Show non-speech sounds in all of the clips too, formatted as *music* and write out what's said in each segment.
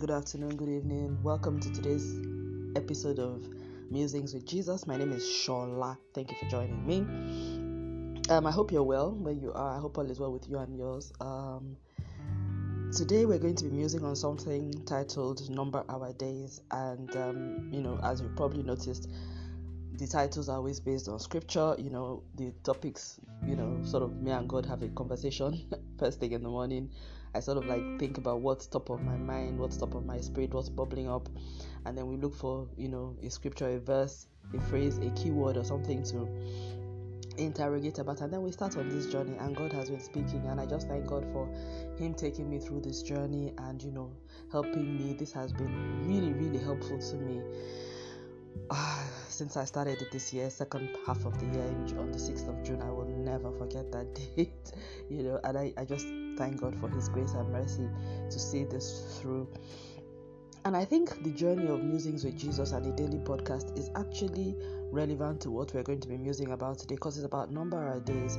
good afternoon, good evening. Welcome to today's episode of Musings with Jesus. My name is Shola. Thank you for joining me. Um, I hope you're well where you are. I hope all is well with you and yours. Um, today we're going to be musing on something titled Number Our Days, and um, you know, as you probably noticed, the titles are always based on scripture. You know, the topics, you know, sort of me and God have a conversation *laughs* first thing in the morning I sort of like think about what's top of my mind, what's top of my spirit, what's bubbling up, and then we look for you know a scripture, a verse, a phrase, a keyword, or something to interrogate about and then we start on this journey and god has been speaking and i just thank god for him taking me through this journey and you know helping me. This has been really really helpful to me uh, since i started it this year second half of the year on the 6th of june i will never forget that *laughs* date you know and i, I just thank God for His grace and mercy to see this through. And I think the journey of musings with Jesus and the daily podcast is actually relevant to what we're going to be musing about today because it's about number of days.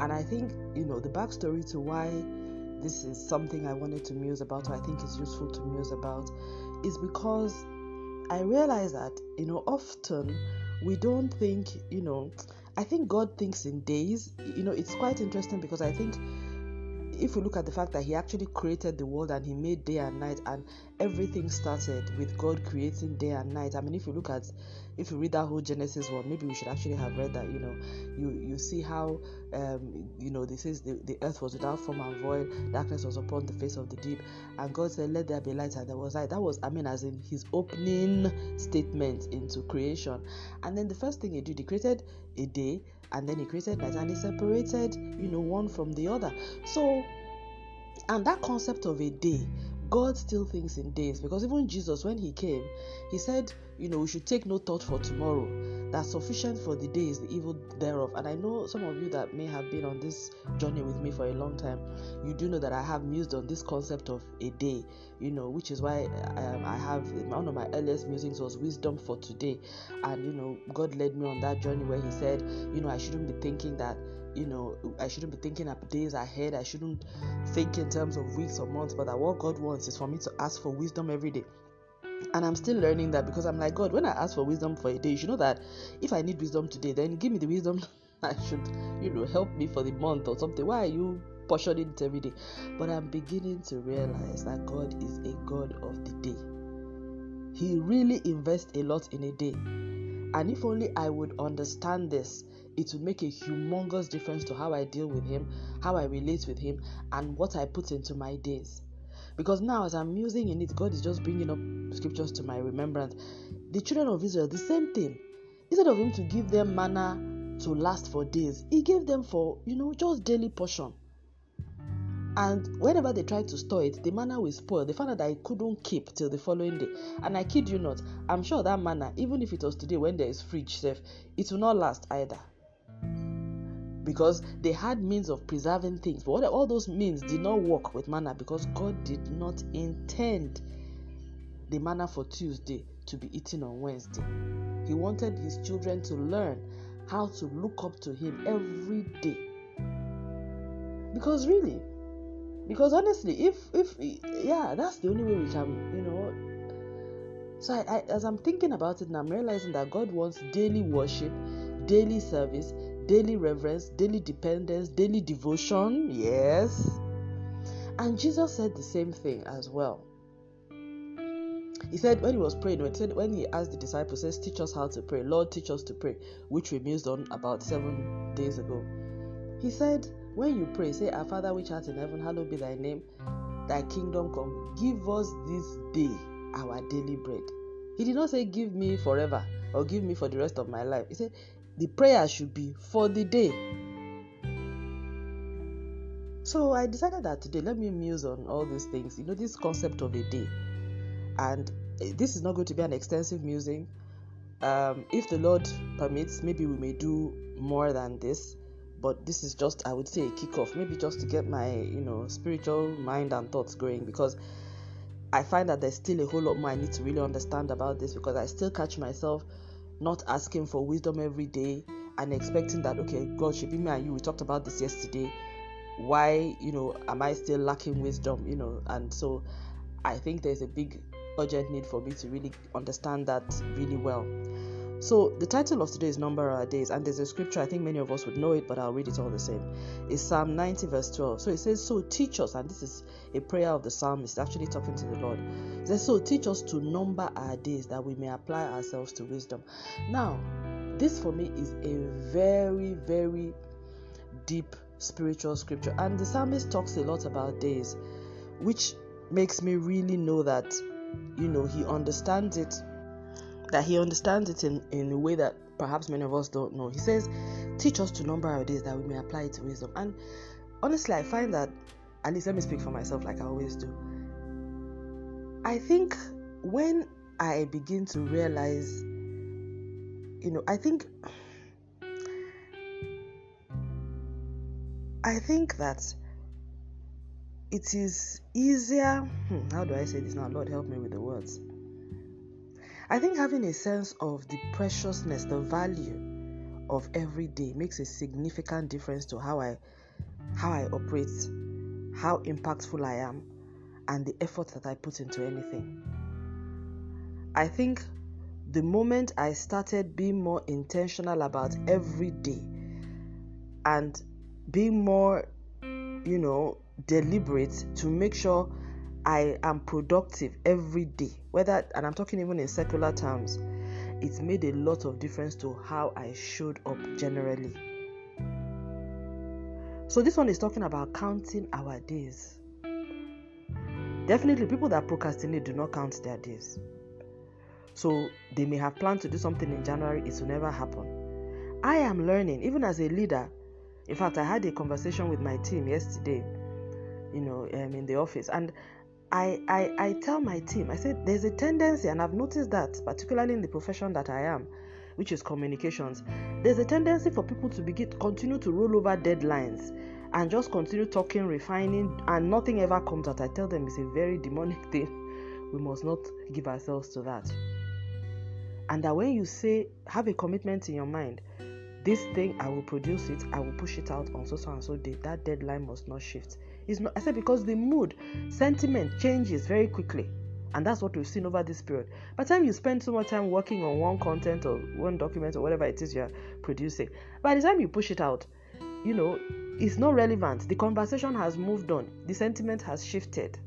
And I think, you know, the backstory to why this is something I wanted to muse about, or I think is useful to muse about, is because I realize that, you know, often we don't think, you know, I think God thinks in days. You know, it's quite interesting because I think if we look at the fact that he actually created the world and he made day and night and everything started with god creating day and night i mean if you look at if you read that whole genesis one maybe we should actually have read that you know. You you see how um you know this is the, the earth was without form and void darkness was upon the face of the deep. And god said let there be light and there was light. That was i mean as in his opening statement into creation. And then the first thing he did he created a day and then he created night and he separated you know one from the other. So and that concept of a day God still thinks in days because even Jesus, when he came, he said, You know, we should take no thought for tomorrow, That's sufficient for the day is the evil thereof. And I know some of you that may have been on this journey with me for a long time, you do know that I have mused on this concept of a day, you know, which is why um, I have one of my earliest musings was wisdom for today. And, you know, God led me on that journey where he said, You know, I shouldn't be thinking that you know i shouldn't be thinking of days ahead. I shouldn't think in terms of weeks or months but that what god wants is for me to ask for wisdom every day. And i'm still learning that because i'm like god when i ask for wisdom for a day you know that if i need wisdom today then give me the wisdom *laughs* i should you know help me for the month or something. Why are you portioning it every day? But i'm beginning to realize that god is a god of the day. He really invests a lot in a day. And if only i would understand this it will make a humongous difference to how I deal with Him, how I relate with Him, and what I put into my days. Because now, as I'm musing in it, God is just bringing up scriptures to my remembrance. The children of Israel, the same thing. Instead of Him to give them manna to last for days, He gave them for, you know, just daily portion. And whenever they tried to store it, the manna will spoil. They found out that it couldn't keep till the following day. And I kid you not, I'm sure that manna, even if it was today when there is fridge safe, it will not last either because they had means of preserving things. But all those means did not work with manna because God did not intend the manna for Tuesday to be eaten on Wednesday. He wanted his children to learn how to look up to him every day. Because really, because honestly, if if yeah, that's the only way we can, you know. So I, I, as I'm thinking about it, and I'm realizing that God wants daily worship, daily service, daily reverence, daily dependence, daily devotion. Yes. And Jesus said the same thing as well. He said when he was praying, when he, said, when he asked the disciples, says, Teach us how to pray. Lord, teach us to pray, which we mused on about seven days ago. He said, When you pray, say, Our Father which art in heaven, hallowed be thy name, thy kingdom come. Give us this day our daily bread. He did not say, Give me forever or give me for the rest of my life. He said, the prayer should be for the day. So I decided that today let me muse on all these things. You know, this concept of a day, and eh, this is not going to be an extensive musing. Um, if the Lord permits, maybe we may do more than this. But this is just, I would say, a kickoff. Maybe just to get my, you know, spiritual mind and thoughts going because I find that there's still a whole lot more I need to really understand about this because I still catch myself not asking for wisdom every day and expecting that okay god should be me and you we talked about this yesterday why you know am i still lacking wisdom you know and so I think there's a big urgent need for me to really understand that really well. So, the title of today is Number Our Days, and there's a scripture, I think many of us would know it, but I'll read it all the same. It's Psalm 90, verse 12. So it says, So teach us, and this is a prayer of the psalmist, actually talking to the Lord. It says, So teach us to number our days that we may apply ourselves to wisdom. Now, this for me is a very, very deep spiritual scripture, and the psalmist talks a lot about days, which makes me really know that, you know, he understands it that he understands it in, in a way that perhaps many of us don't know. He says, Teach us to number our days that we may apply it to wisdom. And honestly, I find that, at least let me speak for myself like I always do. I think when I begin to realize, you know, I think. I think that it is easier. Hmm, how do I say this now? Lord, help me with the words I think having a sense of the preciousness, the value of every day makes a significant difference to how I how I operate, how impactful I am, and the effort that I put into anything. I think the moment I started being more intentional about every day and being more, you know, deliberate to make sure I am productive every day, whether, and I'm talking even in secular terms, it's made a lot of difference to how I showed up generally. So, this one is talking about counting our days. Definitely, people that procrastinate do not count their days. So, they may have planned to do something in January, it will never happen. I am learning, even as a leader. In fact, I had a conversation with my team yesterday, you know, um, in the office, and I, I, I tell my team, I said, there's a tendency, and I've noticed that, particularly in the profession that I am, which is communications, there's a tendency for people to begin continue to roll over deadlines and just continue talking, refining, and nothing ever comes out. I tell them it's a very demonic *laughs* thing. We must not give ourselves to that. And that when you say, have a commitment in your mind, this thing I will produce it, I will push it out on so so and so day, that deadline must not shift not, I said because the mood, sentiment changes very quickly. And that's what we've seen over this period. By the time you spend so much time working on one content or one document or whatever it is you're producing, by the time you push it out, you know, it's not relevant. The conversation has moved on, the sentiment has shifted.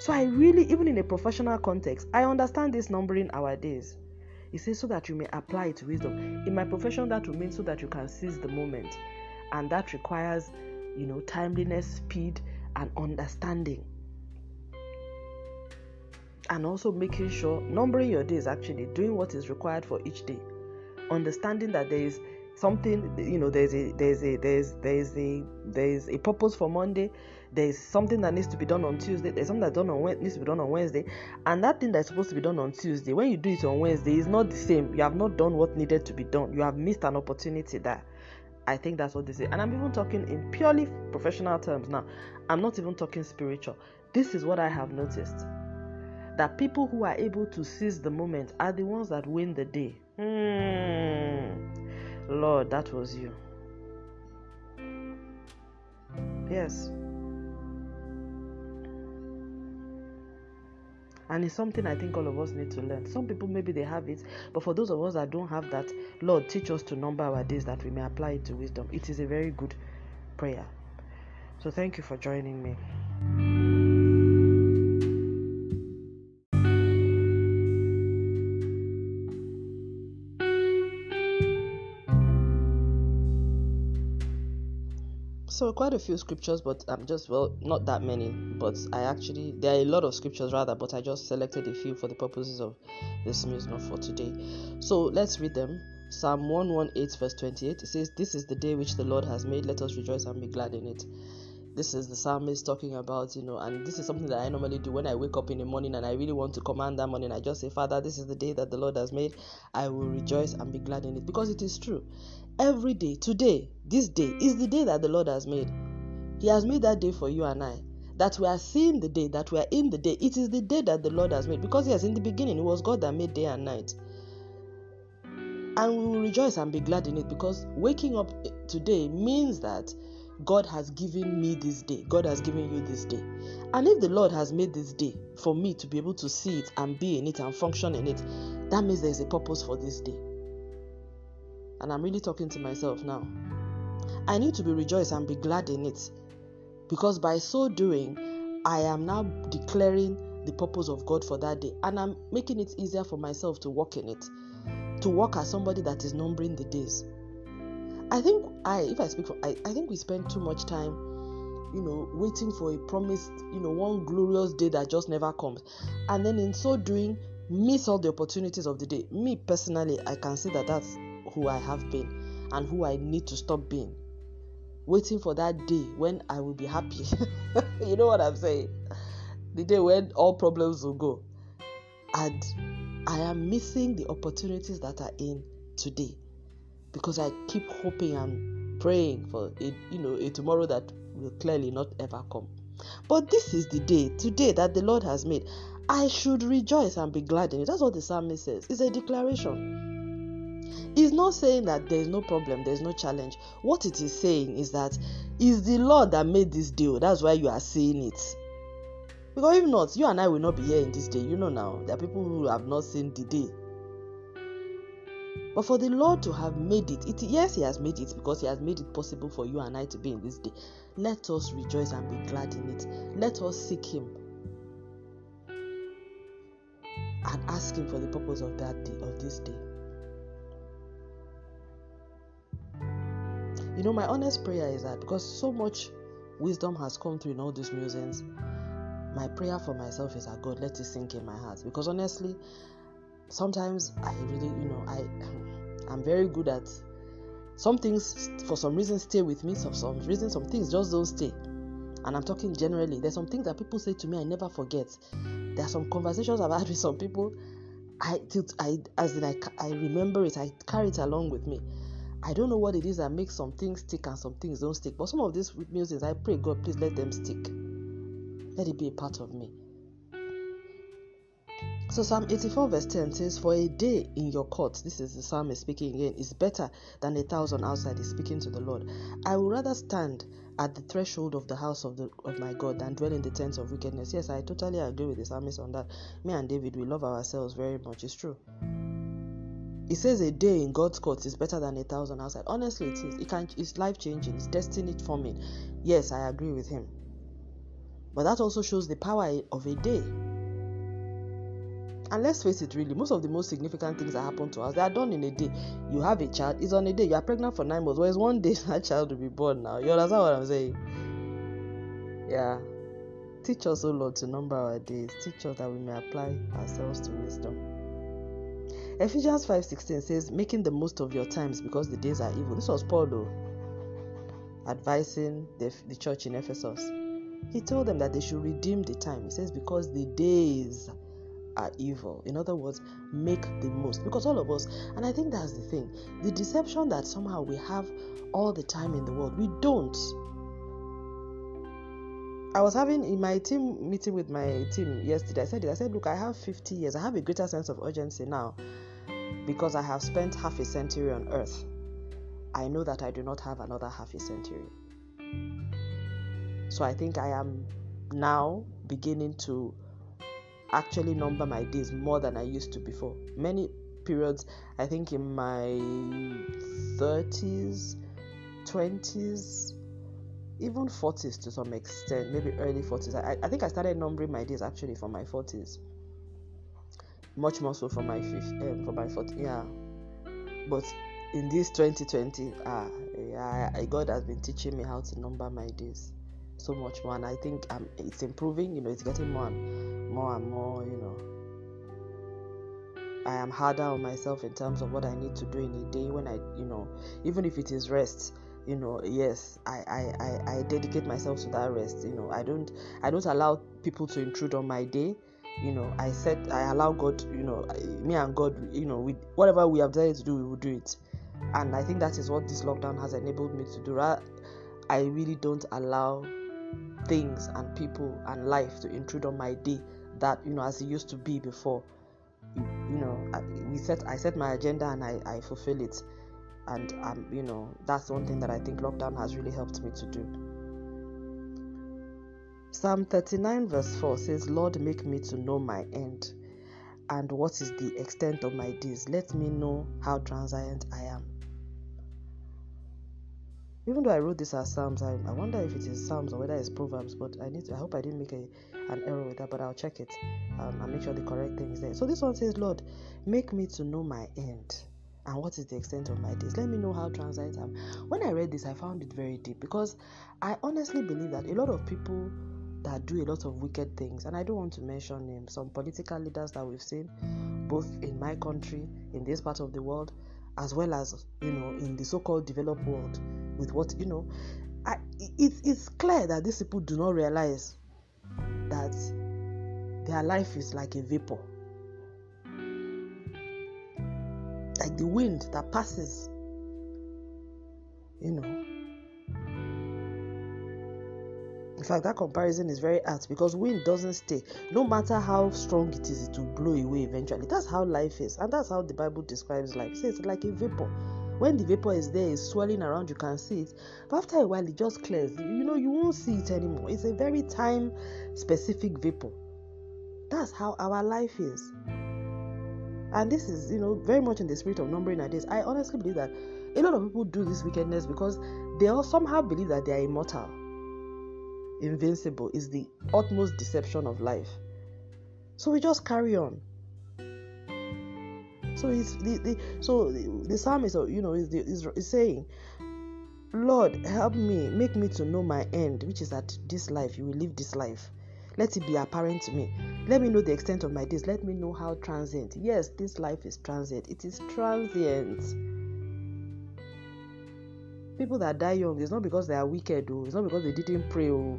So I really, even in a professional context, I understand this numbering our days. It says so that you may apply it to wisdom. In my profession, that will mean so that you can seize the moment. And that requires you know, timeliness, speed, and understanding. And also making sure, numbering your days actually, doing what is required for each day. Understanding that there is something, you know, there's a there's a there's there's a there's a purpose for Monday, there's something that needs to be done on Tuesday, there's something that's done on needs to be done on Wednesday, and that thing that's supposed to be done on Tuesday, when you do it on Wednesday, is not the same. You have not done what needed to be done. You have missed an opportunity there. I think that's what they say. And I'm even talking in purely professional terms now. I'm not even talking spiritual. This is what I have noticed that people who are able to seize the moment are the ones that win the day. Hmm. Lord, that was you. Yes. And it's something I think all of us need to learn. Some people maybe they have it, but for those of us that don't have that, Lord, teach us to number our days that we may apply it to wisdom. It is a very good prayer. So thank you for joining me. So quite a few scriptures, but I'm um, just well, not that many. But I actually there are a lot of scriptures rather, but I just selected a few for the purposes of this not for today. So let's read them. Psalm 118 verse 28 it says, This is the day which the Lord has made, let us rejoice and be glad in it. This is the psalmist talking about, you know, and this is something that I normally do when I wake up in the morning and I really want to command that morning. I just say, Father, this is the day that the Lord has made. I will rejoice and be glad in it because it is true every day, today, this day is the day that the Lord has made. He has made that day for you and I. That we are seeing the day, that we are in the day. It is the day that the Lord has made. Because, yes, in the beginning, it was God that made day and night. And we will rejoice and be glad in it because waking up today means that God has given me this day. God has given you this day. And if the Lord has made this day for me to be able to see it and be in it and function in it, that means there's a purpose for this day. And I'm really talking to myself now. I need to be rejoiced and be glad in it. Because by so doing, I am now declaring the purpose of God for that day. And I'm making it easier for myself to walk in it. To walk as somebody that is numbering the days. I think I, if I speak for, I, I think we spend too much time, you know, waiting for a promised, you know, one glorious day that just never comes, and then in so doing, miss all the opportunities of the day. Me personally, I can see that that's who I have been and who I need to stop being. Waiting for that day when I will be happy. *laughs* you know what I'm saying? The day when all problems will go. And I am missing the opportunities that are in today because I keep hoping and praying for a you know a tomorrow that will clearly not ever come. But this is the day today that the Lord has made. I should rejoice and be glad in it. That's what the psalmist says. It's a declaration. He's not saying that there's no problem, there's no challenge. What it is saying is that it's the Lord that made this deal. That's why you are seeing it. Because if not, you and I will not be here in this day. You know now, there are people who have not seen the day but for the Lord to have made it, it, yes, He has made it because He has made it possible for you and I to be in this day. Let us rejoice and be glad in it. Let us seek Him and ask Him for the purpose of that day, of this day. You know, my honest prayer is that because so much wisdom has come through in all these musings, my prayer for myself is that God let it sink in my heart. Because honestly, sometimes I really, you know, I I'm very good at some things for some reason stay with me, for some reason some things just don't stay. And I'm talking generally. There's some things that people say to me I never forget. There are some conversations I've had *laughs* with some people. I, I as in I, I remember it. I carry it along with me. I don't know what it is that makes some things stick and some things don't stick. But some of these music, I pray God, please let them stick. Let it be a part of me. So Psalm 84 verse 10 says, For a day in your courts, this is the psalmist speaking again, is better than a thousand outside. He's speaking to the Lord. I would rather stand at the threshold of the house of the of my God than dwell in the tents of wickedness. Yes, I totally agree with the psalmist on that. Me and David, we love ourselves very much. It's true. He says a day in God's courts is better than a thousand outside. Honestly, it is. It can it's life changing, it's destiny forming. Yes, I agree with him. But that also shows the power of a day. And let's face it, really, most of the most significant things that happen to us, they are done in a day. You have a child, it's on a day. You are pregnant for nine months. Well, it's one day *laughs* that child will be born now. You understand what I'm saying? Yeah. Teach us, O Lord, to number our days. Teach us that we may apply ourselves to wisdom. Ephesians 5:16 says, "Making the most of your times because the days are evil." This was Paul, though, advising the, the church in Ephesus. He told them that they should redeem the time. He says, "Because the days are evil. In other words, make the most. Because all of us, and I think that's the thing, the deception that somehow we have all the time in the world, we don't. I was having in my team meeting with my team yesterday. I said, I said, look, I have 50 years. I have a greater sense of urgency now because I have spent half a century on earth. I know that I do not have another half a century. So I think I am now beginning to actually number my days more than I used to before. Many periods, I think in my 30s, 20s, even 40s to some extent, maybe early 40s. I, I think I started numbering my days actually from my 40s. Much more so for my fifth, um, for my fourth yeah. But in this 2020, ah, yeah, God has been teaching me how to number my days so much more, and I think um, it's improving. You know, it's getting more and more and more. You know, I am harder on myself in terms of what I need to do in a day. When I, you know, even if it is rest, you know, yes, I, I, I, I dedicate myself to that rest. You know, I don't, I don't allow people to intrude on my day you know i said i allow god you know me and god you know with whatever we have decided to do we will do it. And i think that is what this lockdown has enabled me to do. I really don't allow things and people and life to intrude on my day that you know as it used to be before. You, know I, we set i set my agenda and I, I fulfill it. And um, you know that's one thing that I think lockdown has really helped me to do. Psalm 39 verse 4 says, Lord, make me to know my end and what is the extent of my days. Let me know how transient I am. Even though I wrote this as Psalms, I, I wonder if it is Psalms or whether it's Proverbs, but I need to, I hope I didn't make a, an error with that, but I'll check it um, and make sure the correct thing is there. So this one says, Lord, make me to know my end and what is the extent of my days. Let me know how transient I am. When I read this, I found it very deep because I honestly believe that a lot of people that do a lot of wicked things, and I don't want to mention names, some political leaders that we've seen, both in my country, in this part of the world, as well as you know in the so-called developed world, with what you know, I, it, it's clear that these people do not realize that their life is like a vapor, like the wind that passes. You know, In fact, that comparison is very apt because wind doesn't stay. No matter how strong it is, it will blow away eventually. That's how life is, and that's how the Bible describes life. Says it's like a vapor. When the vapor is there, it's swirling around, you can see it. But after a while, it just clears. You know, you won't see it anymore. It's a very time specific vapor. That's how our life is. And this is, you know, very much in the spirit of numbering our days. I honestly believe that a lot of people do this wickedness because they all somehow believe that they are immortal invincible is the utmost deception of life. So we just carry on. So the, the so the, the psalmist, uh, you know, is, is, is saying, Lord, help me, make me to know my end, which is that this life, you will live this life. Let it be apparent to me. Let me know the extent of my days. Let me know how transient. Yes, this life is transient. It is transient people that die young it's not because they are wicked oh it's not because they didn't pray oh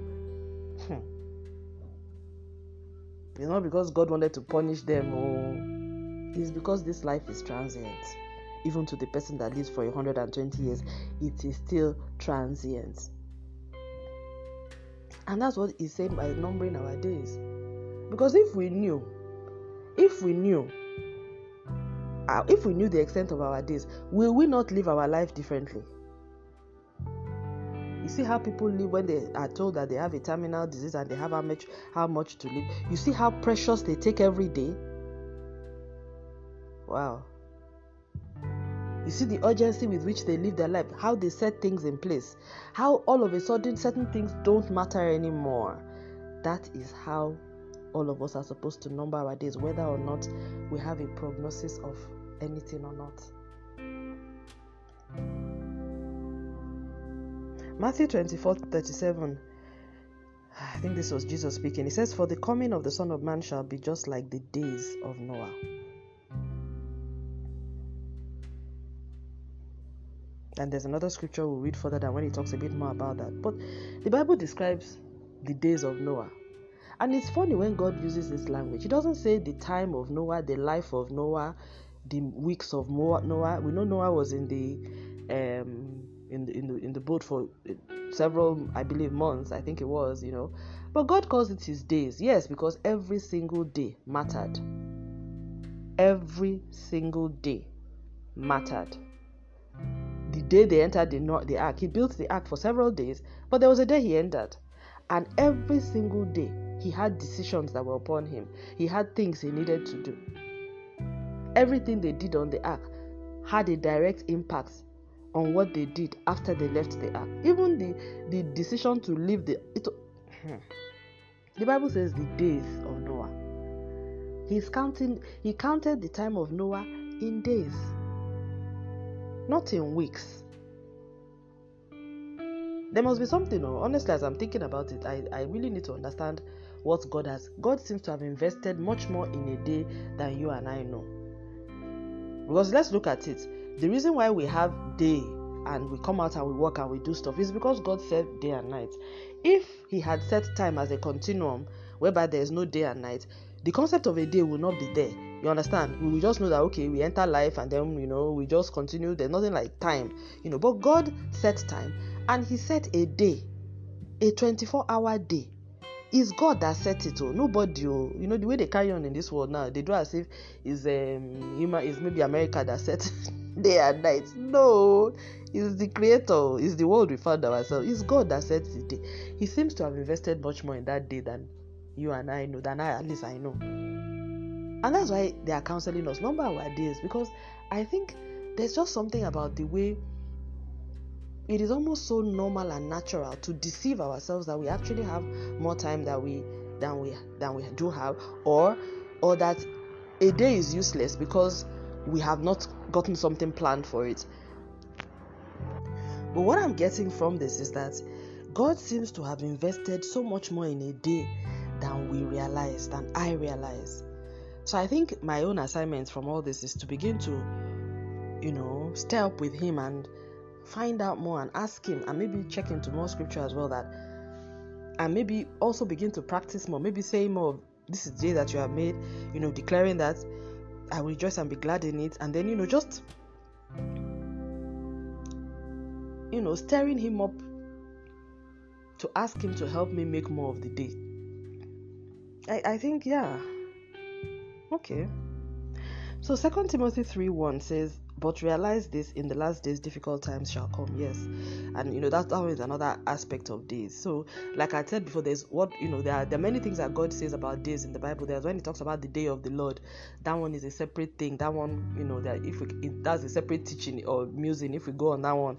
it's not because god wanted to punish them oh it's because this life is transient. Even to the person that lives for 120 years it is still transient. And that's what he's saying by numbering our days. Because if we knew if we knew uh, if we knew the extent of our days will we not live our life differently you see how people live when they are told that they have a terminal disease and they have how much how much to live. You see how precious they take every day. Wow. You see the urgency with which they live their life, how they set things in place, how all of a sudden certain things don't matter anymore. That is how all of us are supposed to number our days, whether or not we have a prognosis of anything or not. Matthew 24 37. I think this was Jesus speaking. He says, For the coming of the Son of Man shall be just like the days of Noah. And there's another scripture we'll read further down when he talks a bit more about that. But the Bible describes the days of Noah. And it's funny when God uses this language. He doesn't say the time of Noah, the life of Noah, the weeks of Noah. We know Noah was in the um, in the in the in the boat for uh, several, I believe, months. I think it was, you know. But God calls it His days. Yes, because every single day mattered. Every single day mattered. The day they entered the, the ark, He built the ark for several days, but there was a day He entered, and every single day He had decisions that were upon Him. He had things He needed to do. Everything they did on the ark had a direct impact on what they did after they left the ark. Even the, the decision to leave the it, hmm. the Bible says the days of Noah. He's counting he counted the time of Noah in days, not in weeks. There must be something, or honestly, as I'm thinking about it, I, I really need to understand what God has. God seems to have invested much more in a day than you and I know. Because let's look at it the reason why we have day and we come out and we work and we do stuff is because God said day and night. If He had set time as a continuum whereby there is no day and night, the concept of a day will not be there. You understand? We will just know that okay, we enter life and then you know we just continue. There's nothing like time, you know. But God set time and He set a day, a 24 hour day it's God that set it. Oh, nobody. Oh, you know the way they carry on in this world now. They do as if is um human is maybe America that set *laughs* day and night. No, it's the creator, it's the world we found ourselves. It's God that sets the day. He seems to have invested much more in that day than you and I know, than I at least I know. And that's why they are counseling us. Number our days because I think there's just something about the way it is almost so normal and natural to deceive ourselves that we actually have more time than we than we than we do have or or that a day is useless because we have not gotten something planned for it. But what i'm getting from this is that god seems to have invested so much more in a day than we realize than i realize. So i think my own assignment from all this is to begin to you know stay up with him and find out more and ask him and maybe check into more scripture as well that and maybe also begin to practice more. Maybe say more this is the day that you have made you know declaring that i will rejoice and be glad in it. And then you know just you know stirring him up to ask him to help me make more of the day. I i think yeah. Okay. So second timothy 3 1 says but realize this in the last days, difficult times shall come. Yes, and you know that is another aspect of days. So, like I said before, there's what you know there are there are many things that God says about days in the Bible. There's when He talks about the day of the Lord. That one is a separate thing. That one, you know, that if we, it, that's a separate teaching or musing. If we go on that one,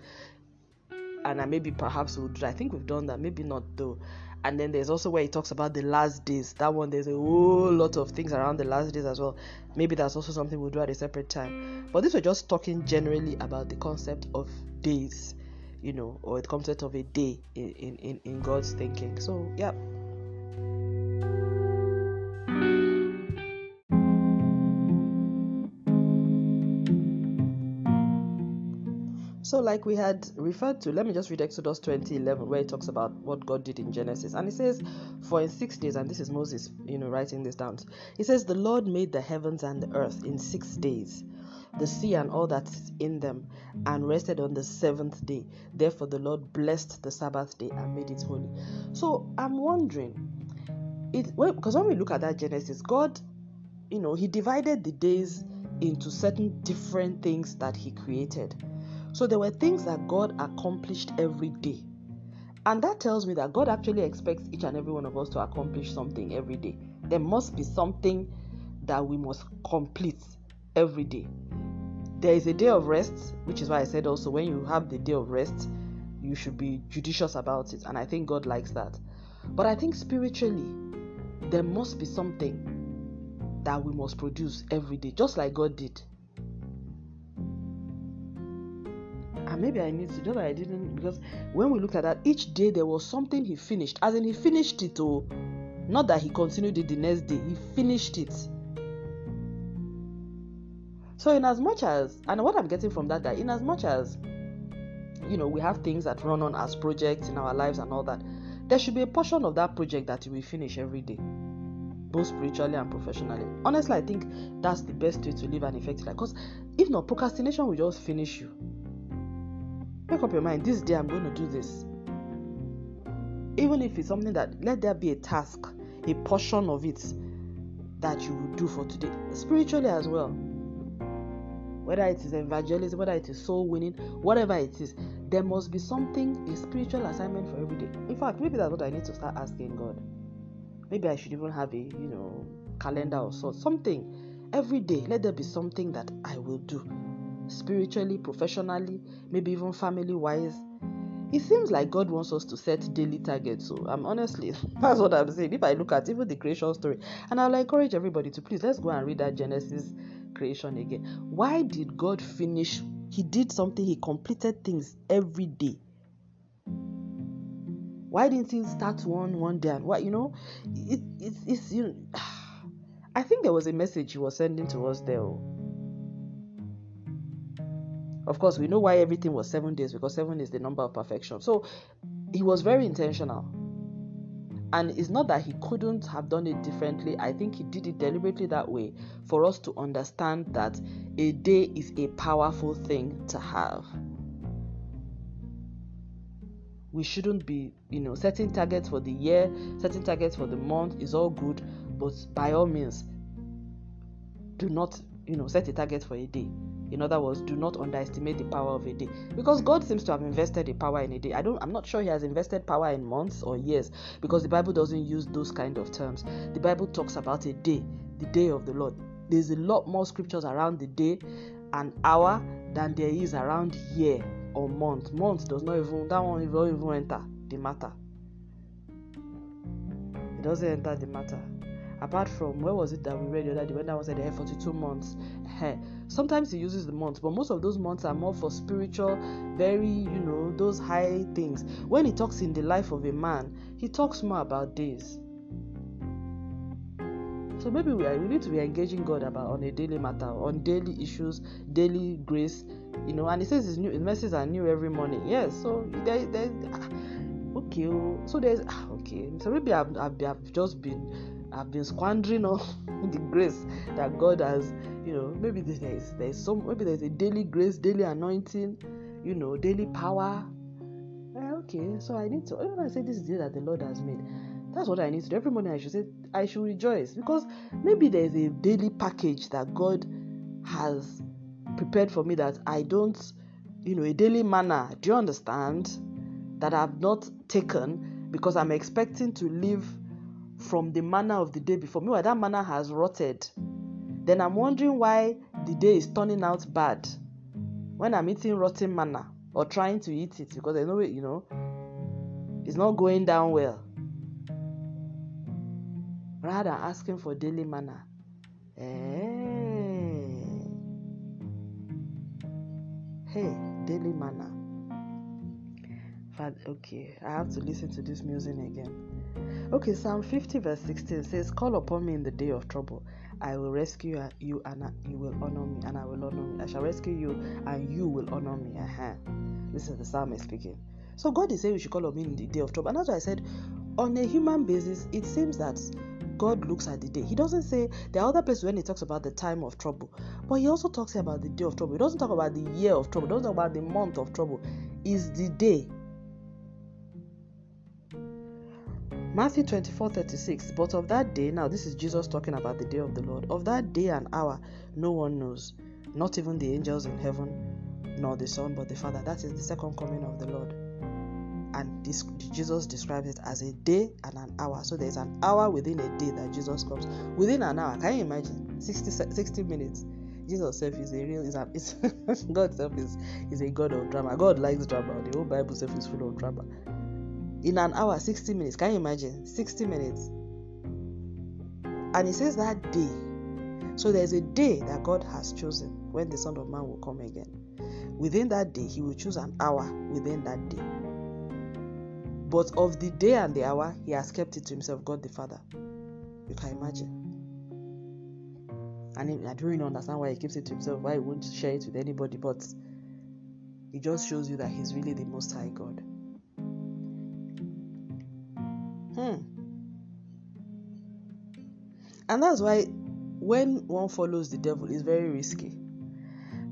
and I maybe perhaps would I think we've done that. Maybe not though and then there's also where he talks about the last days. That one there's a whole lot of things around the last days as well. Maybe that's also something we'll do at a separate time. But this we're just talking generally about the concept of days you know or the concept of a day in in, in god's thinking. So yeah So, like we had referred to, let me just read Exodus 20 11, where it talks about what God did in Genesis. And it says, For in six days, and this is Moses, you know, writing this down. he says, The Lord made the heavens and the earth in six days, the sea and all that is in them, and rested on the seventh day. Therefore, the Lord blessed the Sabbath day and made it holy. So, I'm wondering, it because when we look at that Genesis, God, you know, He divided the days into certain different things that He created so there were things that God accomplished every day. And that tells me that God actually expects each and every one of us to accomplish something every day. There must be something that we must complete every day. There is a day of rest, which is why I said also when you have the day of rest, you should be judicious about it. And I think God likes that. But I think spiritually, there must be something that we must produce every day, just like God did. And maybe I need to do that I didn't because when we looked at that each day there was something he finished. As in he finished it oh. Not that he continued it the next day he finished it. So in as much as and what I'm getting from that that in as much as you know we have things that run on as projects in our lives and all that there should be a portion of that project that we finish every day both spiritually and professionally. Honestly I think that's the best way to live an effective life because if not procrastination will just finish you Make up your mind this day I'm going to do this. Even if it's something that let there be a task, a portion of it that you will do for today, spiritually as well. Whether it is evangelism, whether it is soul winning, whatever it is, there must be something, a spiritual assignment for every day. In fact, maybe that's what I need to start asking God. Maybe I should even have a, you know, calendar or so, something every day. Let there be something that I will do spiritually, professionally, maybe even family wise. It seems like God wants us to set daily targets. So I'm honestly, *laughs* that's what I'm saying. If I look at even the creation story, and I'll encourage everybody to please let's go and read that Genesis creation again. Why did God finish? He did something, he completed things every day. Why didn't he start one one day and what you know? It, it, it's you know, *sighs* I think there was a message he was sending to us there. Oh. Of course, we know why everything was seven days because seven is the number of perfection. So he was very intentional. And it's not that he couldn't have done it differently. I think he did it deliberately that way for us to understand that a day is a powerful thing to have. We shouldn't be, you know, setting targets for the year, setting targets for the month is all good, but by all means, do not you know, set a target for a day. In other words, do not underestimate the power of a day. Because God seems to have invested a power in a day. I don't I'm not sure he has invested power in months or years because the Bible doesn't use those kind of terms. The Bible talks about a day, the day of the Lord. There's a lot more scriptures around the day and hour than there is around year or month. Month does not even that one even enter the matter. It doesn't enter the matter apart from where was it that we read the other day when I was at the 42 months sometimes he uses the months but most of those months are more for spiritual very you know those high things when he talks in the life of a man he talks more about days so maybe we, are, we need to be engaging God about on a daily matter, on daily issues, daily grace, you know. And he says his new his messages are new every morning. Yes, so there, there. Ah, okay, oh, so there's ah, okay. So maybe I've, I've, I've just been I've been squandering all *laughs* the grace that God has, you know, maybe there's there's some maybe there's a daily grace, daily anointing, you know, daily power. Eh, okay, so I need to when I say this is the day that the Lord has made, that's what I need to do. Every morning I should say I should rejoice because maybe there's a daily package that God has prepared for me that I don't, you know, a daily manna. Do you understand? That I've not taken because I'm expecting to live from the manna of the day before. Meanwhile, that manna has rotted. Then I'm wondering why the day is turning out bad when I'm eating rotten manna or trying to eat it because I know it, you know, it's not going down well. Rather asking for daily manna. Hey, eh. hey daily manna. Okay, I have to listen to this music again. Okay, Psalm 50, verse 16 says, Call upon me in the day of trouble. I will rescue you and you will honor me, and I will honor me. I shall rescue you and you will honor me. Uh-huh. This is the psalmist speaking. So God is saying we should call on me in the day of trouble. And that's I said, on a human basis, it seems that God looks at the day. He doesn't say there are other places when he talks about the time of trouble, but he also talks about the day of trouble. He doesn't talk about the year of trouble. He doesn't talk about the month of trouble. Is the day Matthew 24 36. But of that day, now this is Jesus talking about the day of the Lord. Of that day and hour, no one knows, not even the angels in heaven, nor the Son, but the Father. That is the second coming of the Lord. And this, Jesus describes it as a day and an hour. So there's an hour within a day that Jesus comes. Within an hour, can you imagine? 60, 60 minutes. Jesus self is a real is a is *laughs* God self is is a God of drama. God likes drama. The whole Bible self is full of drama in an hour 60 minutes. Can you imagine? 60 minutes. And he says that day. So there's a day that god has chosen when the son of man will come again. Within that day he will choose an hour within that day. But of the day and the hour he has kept it to himself god the father. You can imagine. And I don't even understand why he keeps it to himself, why he won't share it with anybody, but it just shows you that he's really the most high God. Hmm. And that's why when one follows the devil, it's very risky.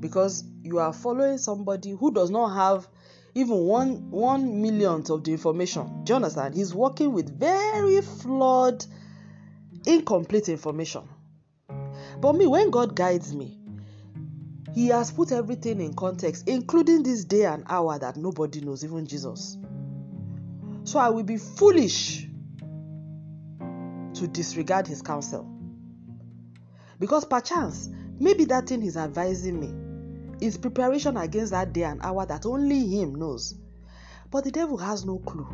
Because you are following somebody who does not have even one one millionth of the information. Do you understand? He's working with very flawed, incomplete information. But me, when God guides me, He has put everything in context, including this day and hour that nobody knows, even Jesus. So I will be foolish to disregard his counsel. Because perchance, maybe that thing he's advising me is preparation against that day and hour that only him knows. But the devil has no clue.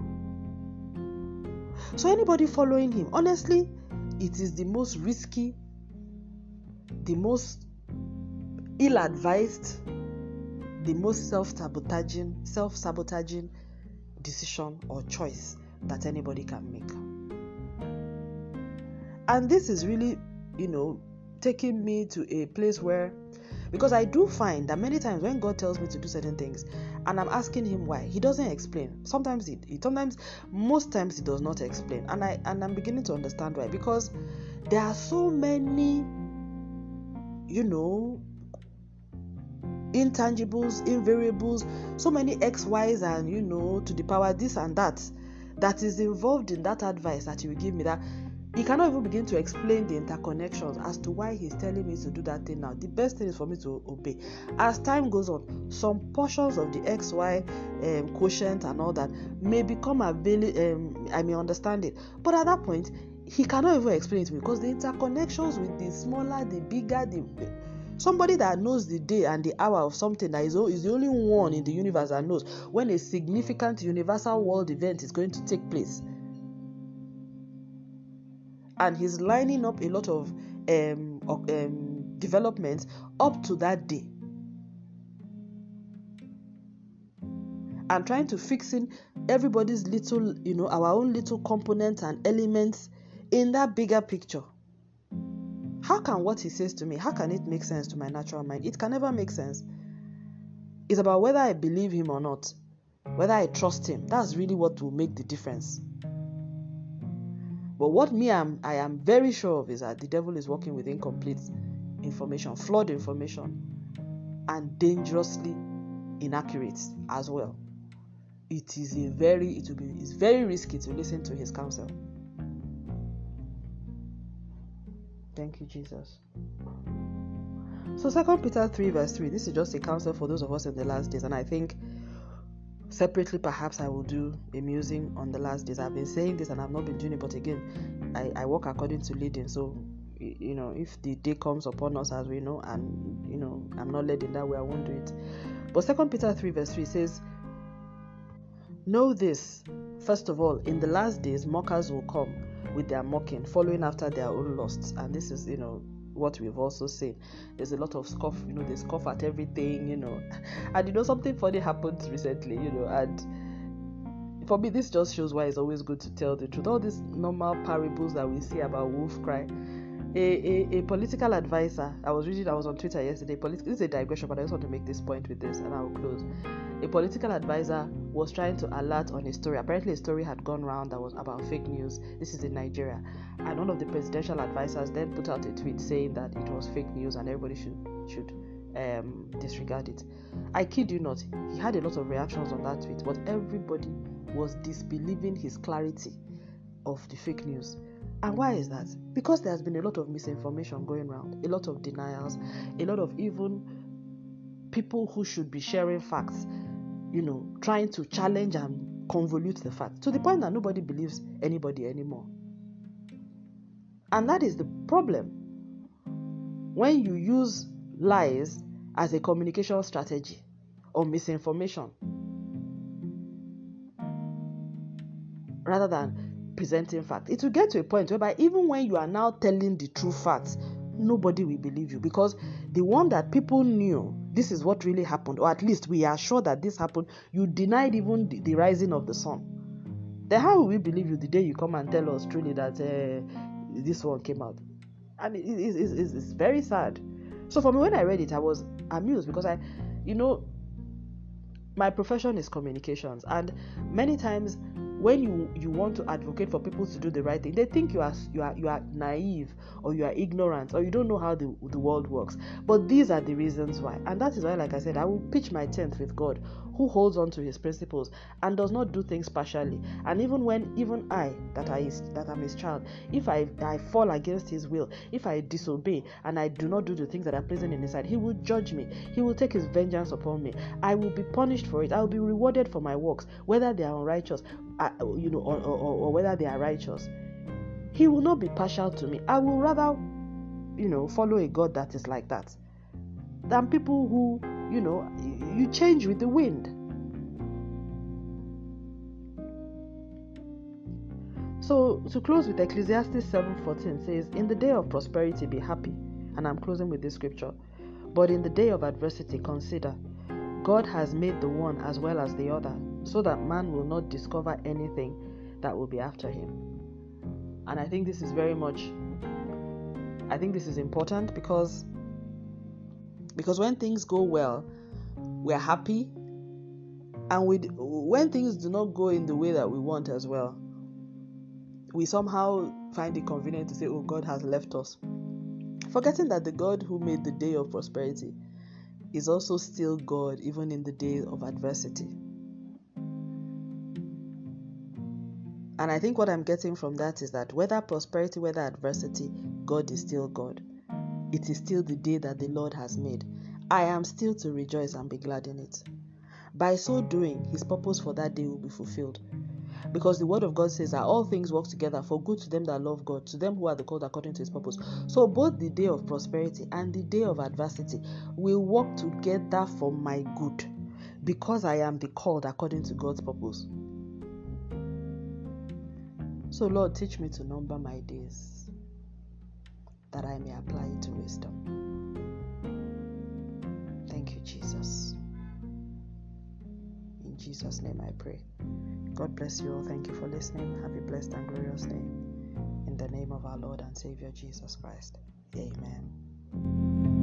So, anybody following him, honestly, it is the most risky, the most ill advised, the most self sabotaging, self sabotaging decision or choice that anybody can make. And this is really, you know, taking me to a place where because I do find that many times when God tells me to do certain things and I'm asking him why, he doesn't explain. Sometimes he, he sometimes most times he does not explain. And I and I'm beginning to understand why because there are so many you know intangibles, invariables, so many X, Y's, and you know, to the power this and that that is involved in that advice that you will give me that he cannot even begin to explain the interconnections as to why he's telling me to do that thing now. The best thing is for me to obey. As time goes on, some portions of the XY um, quotient and all that may become available. Um, I may understand it, but at that point, he cannot even explain it to me because the interconnections with the smaller, the bigger, the somebody that knows the day and the hour of something that is, is the only one in the universe that knows when a significant universal world event is going to take place and he's lining up a lot of um, um, developments up to that day. And trying to fix in everybody's little you know our own little components and elements in that bigger picture. How can what he says to me how can it make sense to my natural mind? It can never make sense. It's about whether i believe him or not whether i trust him. That's really what will make the difference but what me am I am very sure of is that the devil is working with incomplete information, flawed information, and dangerously inaccurate as well. It is a very it will be it's very risky to listen to his counsel. Thank you, Jesus. So Second Peter 3 verse 3, this is just a counsel for those of us in the last days, and I think separately perhaps i will do a musing on the last days. I've been saying this and i've not been doing it but again i, I work according to leading. So you know if the day comes upon us as we know and you know i'm not led in that way i won't do it. But second peter 3 verse 3 says know this first of all in the last days mockers will come with their mocking following after their own lusts. And this is you know what we've also seen. There's a lot of scoff, you know, they scoff at everything, you know. *laughs* And you know, something funny happened recently, you know, and for me, this just shows why it's always good to tell the truth. All these normal parables that we see about wolf cry. A, a, a political advisor, I was reading, I was on Twitter yesterday. Politi- this is a digression, but I just want to make this point with this, and I will close. A political advisor was trying to alert on a story. Apparently, a story had gone around that was about fake news. This is in Nigeria, and one of the presidential advisors then put out a tweet saying that it was fake news and everybody should should um, disregard it. I kid you not, he had a lot of reactions on that tweet, but everybody was disbelieving his clarity of the fake news. And why is that? Because there has been a lot of misinformation going around, a lot of denials, a lot of even people who should be sharing facts, you know, trying to challenge and convolute the facts to the point that nobody believes anybody anymore. And that is the problem. When you use lies as a communication strategy or misinformation rather than presenting facts, it will get to a point whereby even when you are now telling the true facts, nobody will believe you because the one that people knew this is what really happened, or at least we are sure that this happened, you denied even the, the rising of the sun. Then how will we believe you the day you come and tell us truly that uh, this one came out? And it, it, it, it's, it's very sad. So for me, when I read it, I was amused because I, you know, my profession is communications, and many times when you you want to advocate for people to do the right thing they think you are you are you are naive or you are ignorant or you don't know how the, the world works. But these are the reasons why. And that is why like i said i will pitch my tent with god who holds on to his principles and does not do things partially. And even when even i that i is that i'm his child if i i fall against his will if i disobey and i do not do the things that are pleasing in his sight he will judge me. He will take his vengeance upon me. I will be punished for it. I will be rewarded for my works whether they are unrighteous uh, you know or, or, or whether they are righteous he will not be partial to me. I will rather you know follow a god that is like that than people who you know you change with the wind. So to close with ecclesiastes 7:14 says in the day of prosperity be happy. And i'm closing with this scripture. But in the day of adversity consider god has made the one as well as the other so that man will not discover anything that will be after him. And i think this is very much i think this is important because because when things go well we're happy. And we when things do not go in the way that we want as well we somehow find it convenient to say oh god has left us. Forgetting that the god who made the day of prosperity is also still god even in the day of adversity And I think what I'm getting from that is that whether prosperity, whether adversity, God is still God. It is still the day that the Lord has made. I am still to rejoice and be glad in it. By so doing, his purpose for that day will be fulfilled. Because the word of God says that all things work together for good to them that love God, to them who are the called according to his purpose. So both the day of prosperity and the day of adversity will work together for my good because I am the called according to God's purpose. So, Lord, teach me to number my days that I may apply it to wisdom. Thank you, Jesus. In Jesus' name I pray. God bless you all. Thank you for listening. Have a blessed and glorious day. In the name of our Lord and Savior Jesus Christ. Amen.